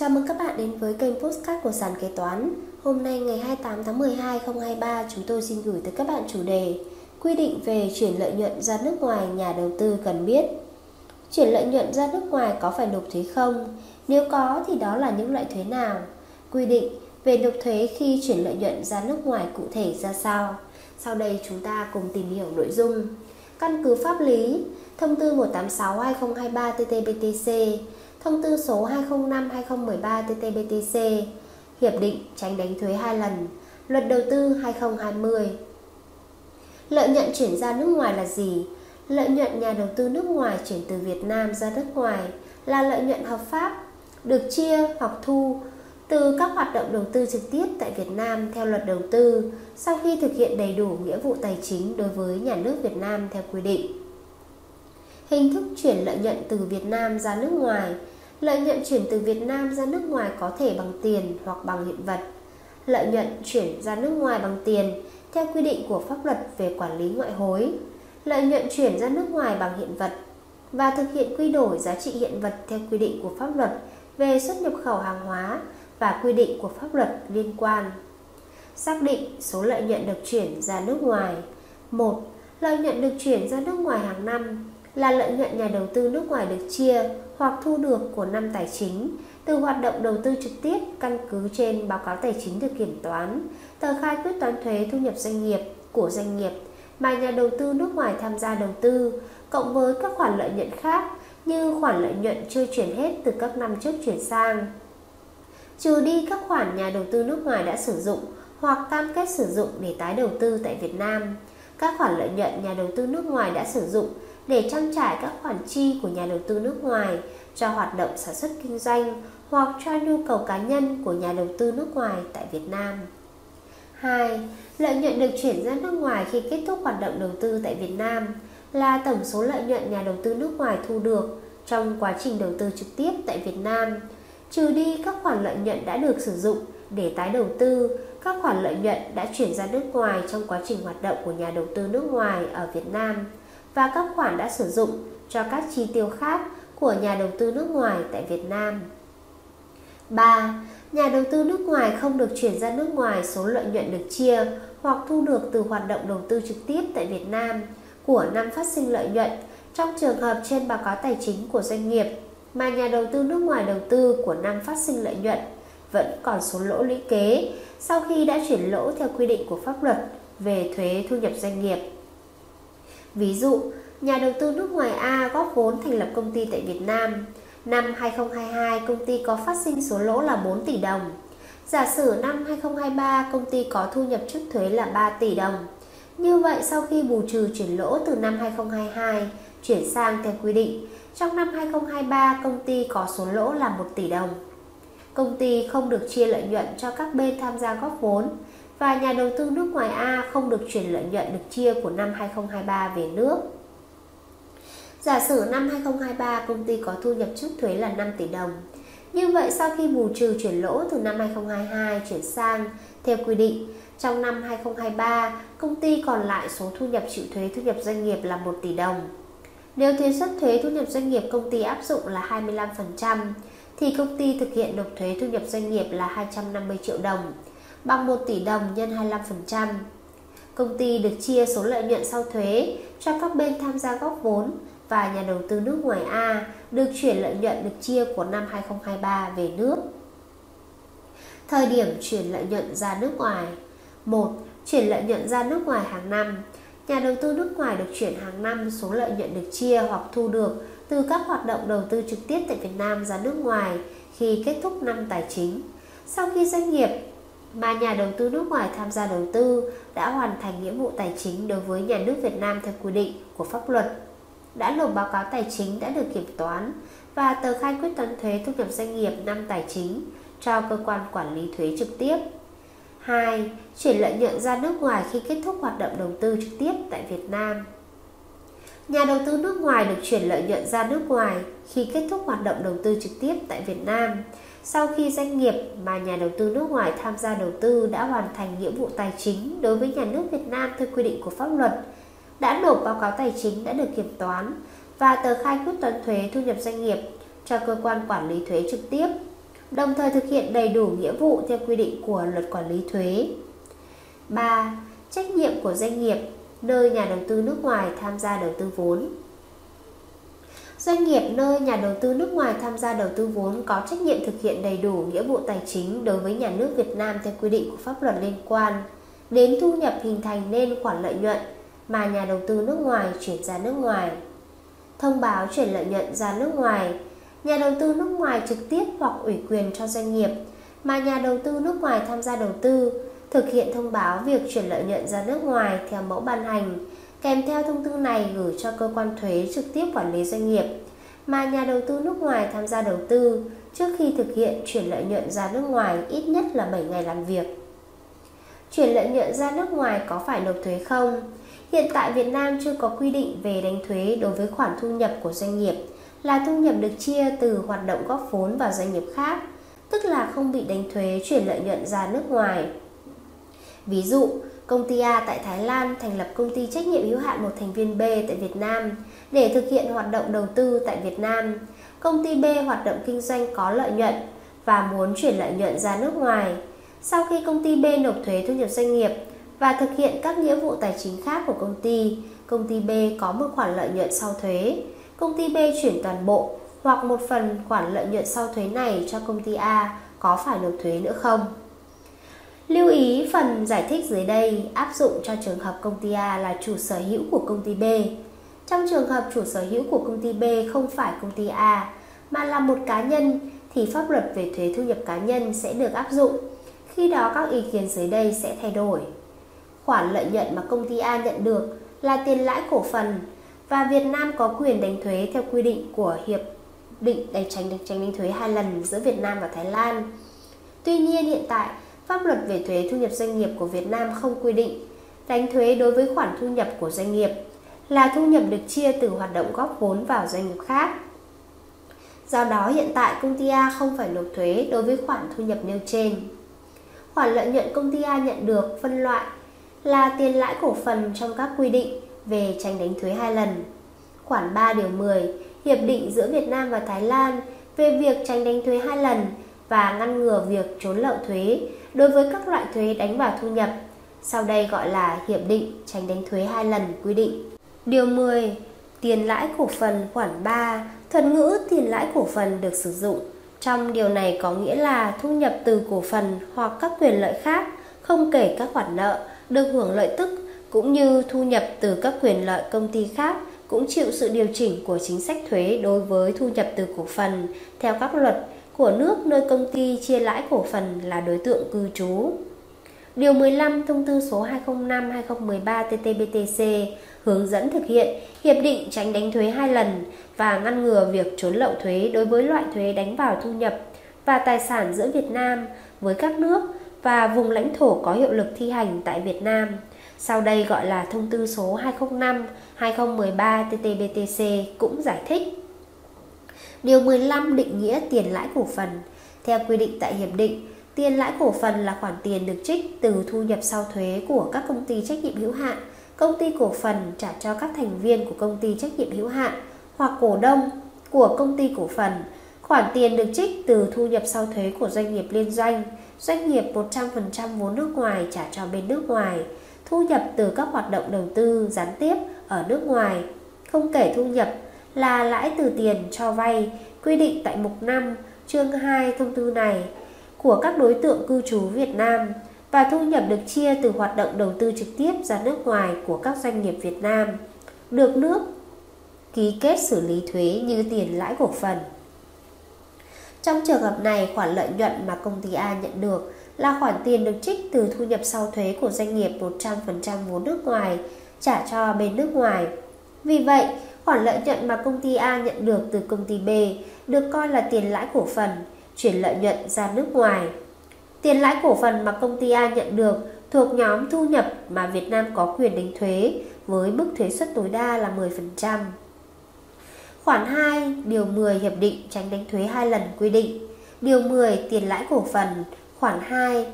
Chào mừng các bạn đến với kênh Postcard của Sàn Kế Toán. Hôm nay ngày 28 tháng 12 2023, chúng tôi xin gửi tới các bạn chủ đề Quy định về chuyển lợi nhuận ra nước ngoài nhà đầu tư cần biết. Chuyển lợi nhuận ra nước ngoài có phải nộp thuế không? Nếu có thì đó là những loại thuế nào? Quy định về nộp thuế khi chuyển lợi nhuận ra nước ngoài cụ thể ra sao? Sau đây chúng ta cùng tìm hiểu nội dung. Căn cứ pháp lý, Thông tư 186-2023-TT-BTC Thông tư số 205-2013-TT-BTC, Hiệp định tránh đánh thuế hai lần, Luật đầu tư 2020. Lợi nhuận chuyển ra nước ngoài là gì? Lợi nhuận nhà đầu tư nước ngoài chuyển từ Việt Nam ra nước ngoài là lợi nhuận hợp pháp, được chia hoặc thu từ các hoạt động đầu tư trực tiếp tại Việt Nam theo luật đầu tư sau khi thực hiện đầy đủ nghĩa vụ tài chính đối với nhà nước Việt Nam theo quy định. Hình thức chuyển lợi nhuận từ Việt Nam ra nước ngoài Lợi nhuận chuyển từ Việt Nam ra nước ngoài có thể bằng tiền hoặc bằng hiện vật. Lợi nhuận chuyển ra nước ngoài bằng tiền, theo quy định của pháp luật về quản lý ngoại hối. Lợi nhuận chuyển ra nước ngoài bằng hiện vật và thực hiện quy đổi giá trị hiện vật theo quy định của pháp luật về xuất nhập khẩu hàng hóa và quy định của pháp luật liên quan. Xác định số lợi nhuận được chuyển ra nước ngoài. 1. Lợi nhuận được chuyển ra nước ngoài hàng năm là lợi nhuận nhà đầu tư nước ngoài được chia hoặc thu được của năm tài chính từ hoạt động đầu tư trực tiếp căn cứ trên báo cáo tài chính được kiểm toán, tờ khai quyết toán thuế thu nhập doanh nghiệp của doanh nghiệp mà nhà đầu tư nước ngoài tham gia đầu tư, cộng với các khoản lợi nhuận khác như khoản lợi nhuận chưa chuyển hết từ các năm trước chuyển sang. Trừ đi các khoản nhà đầu tư nước ngoài đã sử dụng hoặc cam kết sử dụng để tái đầu tư tại Việt Nam, các khoản lợi nhuận nhà đầu tư nước ngoài đã sử dụng để trang trải các khoản chi của nhà đầu tư nước ngoài cho hoạt động sản xuất kinh doanh hoặc cho nhu cầu cá nhân của nhà đầu tư nước ngoài tại Việt Nam. 2. Lợi nhuận được chuyển ra nước ngoài khi kết thúc hoạt động đầu tư tại Việt Nam là tổng số lợi nhuận nhà đầu tư nước ngoài thu được trong quá trình đầu tư trực tiếp tại Việt Nam, trừ đi các khoản lợi nhuận đã được sử dụng để tái đầu tư, các khoản lợi nhuận đã chuyển ra nước ngoài trong quá trình hoạt động của nhà đầu tư nước ngoài ở Việt Nam và các khoản đã sử dụng cho các chi tiêu khác của nhà đầu tư nước ngoài tại Việt Nam. 3. Nhà đầu tư nước ngoài không được chuyển ra nước ngoài số lợi nhuận được chia hoặc thu được từ hoạt động đầu tư trực tiếp tại Việt Nam của năm phát sinh lợi nhuận trong trường hợp trên báo cáo tài chính của doanh nghiệp mà nhà đầu tư nước ngoài đầu tư của năm phát sinh lợi nhuận vẫn còn số lỗ lũy kế sau khi đã chuyển lỗ theo quy định của pháp luật về thuế thu nhập doanh nghiệp. Ví dụ, nhà đầu tư nước ngoài A góp vốn thành lập công ty tại Việt Nam. Năm 2022, công ty có phát sinh số lỗ là 4 tỷ đồng. Giả sử năm 2023, công ty có thu nhập trước thuế là 3 tỷ đồng. Như vậy, sau khi bù trừ chuyển lỗ từ năm 2022 chuyển sang theo quy định, trong năm 2023, công ty có số lỗ là 1 tỷ đồng. Công ty không được chia lợi nhuận cho các bên tham gia góp vốn và nhà đầu tư nước ngoài A không được chuyển lợi nhuận được chia của năm 2023 về nước. Giả sử năm 2023 công ty có thu nhập trước thuế là 5 tỷ đồng. Như vậy sau khi bù trừ chuyển lỗ từ năm 2022 chuyển sang theo quy định, trong năm 2023 công ty còn lại số thu nhập chịu thuế thu nhập doanh nghiệp là 1 tỷ đồng. Nếu thuế suất thuế thu nhập doanh nghiệp công ty áp dụng là 25% thì công ty thực hiện nộp thuế thu nhập doanh nghiệp là 250 triệu đồng, bằng 1 tỷ đồng nhân 25%. Công ty được chia số lợi nhuận sau thuế cho các bên tham gia góp vốn và nhà đầu tư nước ngoài A được chuyển lợi nhuận được chia của năm 2023 về nước. Thời điểm chuyển lợi nhuận ra nước ngoài 1. Chuyển lợi nhuận ra nước ngoài hàng năm Nhà đầu tư nước ngoài được chuyển hàng năm số lợi nhuận được chia hoặc thu được từ các hoạt động đầu tư trực tiếp tại Việt Nam ra nước ngoài khi kết thúc năm tài chính. Sau khi doanh nghiệp mà nhà đầu tư nước ngoài tham gia đầu tư đã hoàn thành nghĩa vụ tài chính đối với nhà nước Việt Nam theo quy định của pháp luật đã nộp báo cáo tài chính đã được kiểm toán và tờ khai quyết toán thuế thu nhập doanh nghiệp năm tài chính cho cơ quan quản lý thuế trực tiếp. 2. Chuyển lợi nhuận ra nước ngoài khi kết thúc hoạt động đầu tư trực tiếp tại Việt Nam. Nhà đầu tư nước ngoài được chuyển lợi nhuận ra nước ngoài khi kết thúc hoạt động đầu tư trực tiếp tại Việt Nam sau khi doanh nghiệp mà nhà đầu tư nước ngoài tham gia đầu tư đã hoàn thành nghĩa vụ tài chính đối với nhà nước Việt Nam theo quy định của pháp luật, đã nộp báo cáo tài chính đã được kiểm toán và tờ khai quyết toán thuế thu nhập doanh nghiệp cho cơ quan quản lý thuế trực tiếp, đồng thời thực hiện đầy đủ nghĩa vụ theo quy định của luật quản lý thuế. 3. Trách nhiệm của doanh nghiệp, nơi nhà đầu tư nước ngoài tham gia đầu tư vốn. Doanh nghiệp nơi nhà đầu tư nước ngoài tham gia đầu tư vốn có trách nhiệm thực hiện đầy đủ nghĩa vụ tài chính đối với nhà nước Việt Nam theo quy định của pháp luật liên quan đến thu nhập hình thành nên khoản lợi nhuận mà nhà đầu tư nước ngoài chuyển ra nước ngoài. Thông báo chuyển lợi nhuận ra nước ngoài, nhà đầu tư nước ngoài trực tiếp hoặc ủy quyền cho doanh nghiệp mà nhà đầu tư nước ngoài tham gia đầu tư thực hiện thông báo việc chuyển lợi nhuận ra nước ngoài theo mẫu ban hành kèm theo thông tư này gửi cho cơ quan thuế trực tiếp quản lý doanh nghiệp mà nhà đầu tư nước ngoài tham gia đầu tư trước khi thực hiện chuyển lợi nhuận ra nước ngoài ít nhất là 7 ngày làm việc. Chuyển lợi nhuận ra nước ngoài có phải nộp thuế không? Hiện tại Việt Nam chưa có quy định về đánh thuế đối với khoản thu nhập của doanh nghiệp là thu nhập được chia từ hoạt động góp vốn vào doanh nghiệp khác, tức là không bị đánh thuế chuyển lợi nhuận ra nước ngoài. Ví dụ, công ty A tại Thái Lan thành lập công ty trách nhiệm hữu hạn một thành viên B tại Việt Nam để thực hiện hoạt động đầu tư tại Việt Nam. Công ty B hoạt động kinh doanh có lợi nhuận và muốn chuyển lợi nhuận ra nước ngoài. Sau khi công ty B nộp thuế thu nhập doanh nghiệp và thực hiện các nghĩa vụ tài chính khác của công ty, công ty B có một khoản lợi nhuận sau thuế. Công ty B chuyển toàn bộ hoặc một phần khoản lợi nhuận sau thuế này cho công ty A có phải nộp thuế nữa không? Lưu ý, phần giải thích dưới đây áp dụng cho trường hợp công ty A là chủ sở hữu của công ty B. Trong trường hợp chủ sở hữu của công ty B không phải công ty A, mà là một cá nhân, thì pháp luật về thuế thu nhập cá nhân sẽ được áp dụng. Khi đó, các ý kiến dưới đây sẽ thay đổi. Khoản lợi nhuận mà công ty A nhận được là tiền lãi cổ phần, và Việt Nam có quyền đánh thuế theo quy định của hiệp định đánh tránh đánh tránh đánh thuế hai lần giữa Việt Nam và Thái Lan. Tuy nhiên, hiện tại pháp luật về thuế thu nhập doanh nghiệp của Việt Nam không quy định đánh thuế đối với khoản thu nhập của doanh nghiệp là thu nhập được chia từ hoạt động góp vốn vào doanh nghiệp khác. Do đó, hiện tại công ty A không phải nộp thuế đối với khoản thu nhập nêu trên. Khoản lợi nhuận công ty A nhận được, phân loại là tiền lãi cổ phần trong các quy định về tránh đánh thuế hai lần. Khoản 3 điều 10 Hiệp định giữa Việt Nam và Thái Lan về việc tránh đánh thuế hai lần và ngăn ngừa việc trốn lậu thuế đối với các loại thuế đánh vào thu nhập. Sau đây gọi là hiệp định tránh đánh thuế hai lần quy định. Điều 10. Tiền lãi cổ phần khoản 3, thuật ngữ tiền lãi cổ phần được sử dụng. Trong điều này có nghĩa là thu nhập từ cổ phần hoặc các quyền lợi khác, không kể các khoản nợ, được hưởng lợi tức cũng như thu nhập từ các quyền lợi công ty khác cũng chịu sự điều chỉnh của chính sách thuế đối với thu nhập từ cổ phần theo các luật của nước nơi công ty chia lãi cổ phần là đối tượng cư trú. Điều 15 Thông tư số 205-2013 TT-BTC hướng dẫn thực hiện hiệp định tránh đánh thuế hai lần và ngăn ngừa việc trốn lậu thuế đối với loại thuế đánh vào thu nhập và tài sản giữa Việt Nam với các nước và vùng lãnh thổ có hiệu lực thi hành tại Việt Nam. Sau đây gọi là thông tư số 205-2013 TT-BTC cũng giải thích Điều 15 định nghĩa tiền lãi cổ phần. Theo quy định tại hiệp định, tiền lãi cổ phần là khoản tiền được trích từ thu nhập sau thuế của các công ty trách nhiệm hữu hạn, công ty cổ phần trả cho các thành viên của công ty trách nhiệm hữu hạn hoặc cổ đông của công ty cổ phần. Khoản tiền được trích từ thu nhập sau thuế của doanh nghiệp liên doanh, doanh nghiệp 100% vốn nước ngoài trả cho bên nước ngoài, thu nhập từ các hoạt động đầu tư gián tiếp ở nước ngoài, không kể thu nhập là lãi từ tiền cho vay quy định tại mục 5 chương 2 thông tư này của các đối tượng cư trú Việt Nam và thu nhập được chia từ hoạt động đầu tư trực tiếp ra nước ngoài của các doanh nghiệp Việt Nam được nước ký kết xử lý thuế như tiền lãi cổ phần. Trong trường hợp này, khoản lợi nhuận mà công ty A nhận được là khoản tiền được trích từ thu nhập sau thuế của doanh nghiệp 100% vốn nước ngoài trả cho bên nước ngoài. Vì vậy, Khoản lợi nhuận mà công ty A nhận được từ công ty B được coi là tiền lãi cổ phần, chuyển lợi nhuận ra nước ngoài. Tiền lãi cổ phần mà công ty A nhận được thuộc nhóm thu nhập mà Việt Nam có quyền đánh thuế với mức thuế suất tối đa là 10%. Khoản 2, điều 10 Hiệp định tránh đánh thuế hai lần quy định. Điều 10 tiền lãi cổ phần, khoản 2.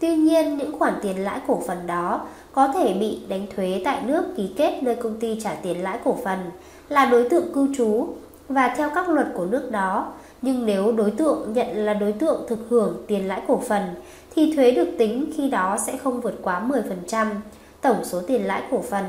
Tuy nhiên, những khoản tiền lãi cổ phần đó có thể bị đánh thuế tại nước ký kết nơi công ty trả tiền lãi cổ phần là đối tượng cư trú và theo các luật của nước đó Nhưng nếu đối tượng nhận là đối tượng thực hưởng tiền lãi cổ phần thì thuế được tính khi đó sẽ không vượt quá 10% tổng số tiền lãi cổ phần.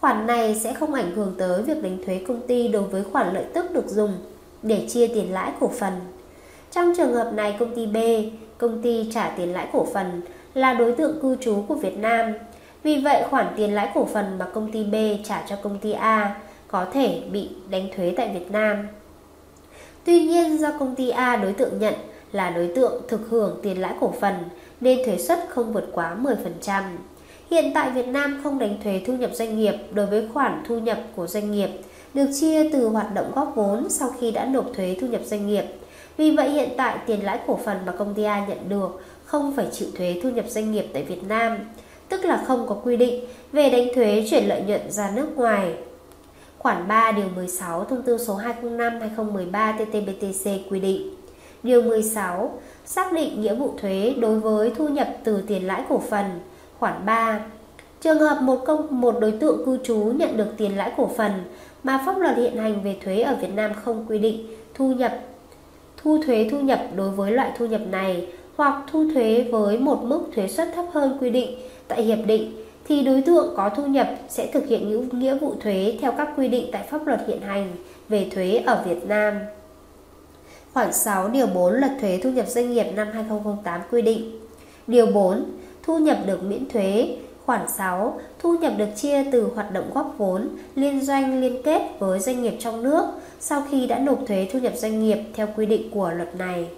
Khoản này sẽ không ảnh hưởng tới việc đánh thuế công ty đối với khoản lợi tức được dùng để chia tiền lãi cổ phần. Trong trường hợp này, công ty B, công ty trả tiền lãi cổ phần là đối tượng cư trú của Việt Nam. Vì vậy, khoản tiền lãi cổ phần mà công ty B trả cho công ty A có thể bị đánh thuế tại Việt Nam. Tuy nhiên, do công ty A đối tượng nhận là đối tượng thực hưởng tiền lãi cổ phần nên thuế suất không vượt quá 10%. Hiện tại Việt Nam không đánh thuế thu nhập doanh nghiệp đối với khoản thu nhập của doanh nghiệp được chia từ hoạt động góp vốn sau khi đã nộp thuế thu nhập doanh nghiệp. Vì vậy hiện tại tiền lãi cổ phần mà công ty A nhận được không phải chịu thuế thu nhập doanh nghiệp tại Việt Nam, tức là không có quy định về đánh thuế chuyển lợi nhuận ra nước ngoài. Khoản 3 điều 16 thông tư số 205/2013 TT-BTC quy định. Điều 16 xác định nghĩa vụ thuế đối với thu nhập từ tiền lãi cổ phần. Khoản 3 Trường hợp một công, một đối tượng cư trú nhận được tiền lãi cổ phần mà pháp luật hiện hành về thuế ở Việt Nam không quy định thu nhập, thu thuế thu nhập đối với loại thu nhập này hoặc thu thuế với một mức thuế suất thấp hơn quy định tại hiệp định thì đối tượng có thu nhập sẽ thực hiện những nghĩa vụ thuế theo các quy định tại pháp luật hiện hành về thuế ở Việt Nam. Khoản 6 điều 4 Luật thuế thu nhập doanh nghiệp năm 2008 quy định. Điều 4 Thu nhập được miễn thuế Khoản 6. Thu nhập được chia từ hoạt động góp vốn, liên doanh liên kết với doanh nghiệp trong nước sau khi đã nộp thuế thu nhập doanh nghiệp theo quy định của luật này.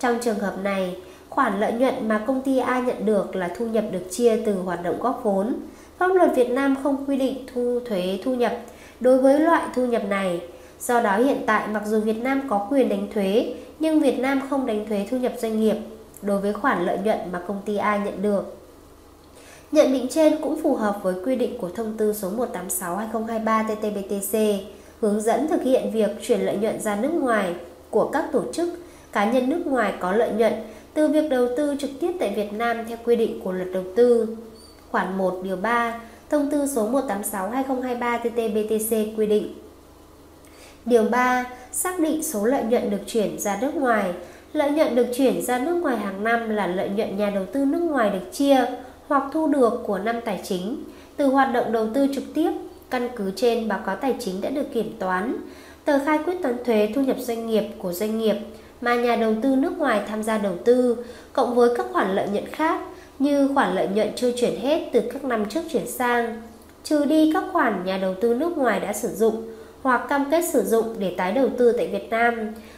Trong trường hợp này, khoản lợi nhuận mà công ty A nhận được là thu nhập được chia từ hoạt động góp vốn. Pháp luật Việt Nam không quy định thu thuế thu nhập đối với loại thu nhập này. Do đó hiện tại mặc dù Việt Nam có quyền đánh thuế, nhưng Việt Nam không đánh thuế thu nhập doanh nghiệp đối với khoản lợi nhuận mà công ty A nhận được. Nhận định trên cũng phù hợp với quy định của thông tư số 186/2023 TT-BTC hướng dẫn thực hiện việc chuyển lợi nhuận ra nước ngoài của các tổ chức, cá nhân nước ngoài có lợi nhuận từ việc đầu tư trực tiếp tại Việt Nam theo quy định của luật đầu tư. Khoản 1 điều 3, thông tư số 186/2023 TT-BTC quy định. Điều 3, xác định số lợi nhuận được chuyển ra nước ngoài. Lợi nhuận được chuyển ra nước ngoài hàng năm là lợi nhuận nhà đầu tư nước ngoài được chia hoặc thu được của năm tài chính từ hoạt động đầu tư trực tiếp căn cứ trên báo cáo tài chính đã được kiểm toán, tờ khai quyết toán thuế thu nhập doanh nghiệp của doanh nghiệp mà nhà đầu tư nước ngoài tham gia đầu tư, cộng với các khoản lợi nhuận khác như khoản lợi nhuận chưa chuyển hết từ các năm trước chuyển sang, trừ đi các khoản nhà đầu tư nước ngoài đã sử dụng hoặc cam kết sử dụng để tái đầu tư tại Việt Nam,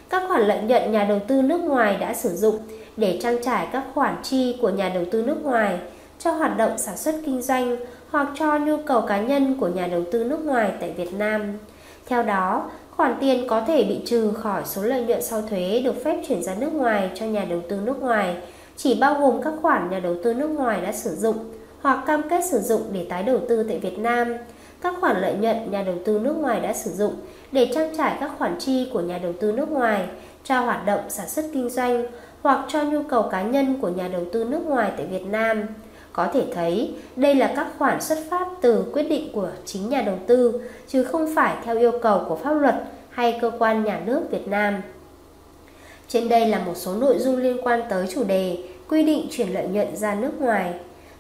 các khoản lợi nhuận nhà đầu tư nước ngoài đã sử dụng để trang trải các khoản chi của nhà đầu tư nước ngoài cho hoạt động sản xuất kinh doanh hoặc cho nhu cầu cá nhân của nhà đầu tư nước ngoài tại Việt Nam. Theo đó, khoản tiền có thể bị trừ khỏi số lợi nhuận sau thuế được phép chuyển ra nước ngoài cho nhà đầu tư nước ngoài, chỉ bao gồm các khoản nhà đầu tư nước ngoài đã sử dụng hoặc cam kết sử dụng để tái đầu tư tại Việt Nam, các khoản lợi nhuận nhà đầu tư nước ngoài đã sử dụng để trang trải các khoản chi của nhà đầu tư nước ngoài cho hoạt động sản xuất kinh doanh hoặc cho nhu cầu cá nhân của nhà đầu tư nước ngoài tại Việt Nam. Có thể thấy đây là các khoản xuất phát từ quyết định của chính nhà đầu tư chứ không phải theo yêu cầu của pháp luật hay cơ quan nhà nước Việt Nam. Trên đây là một số nội dung liên quan tới chủ đề quy định chuyển lợi nhuận ra nước ngoài.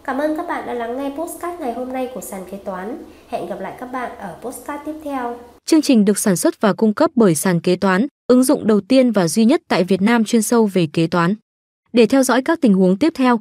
Cảm ơn các bạn đã lắng nghe postcard ngày hôm nay của sàn kế toán. Hẹn gặp lại các bạn ở postcard tiếp theo. Chương trình được sản xuất và cung cấp bởi sàn kế toán, ứng dụng đầu tiên và duy nhất tại Việt Nam chuyên sâu về kế toán. Để theo dõi các tình huống tiếp theo,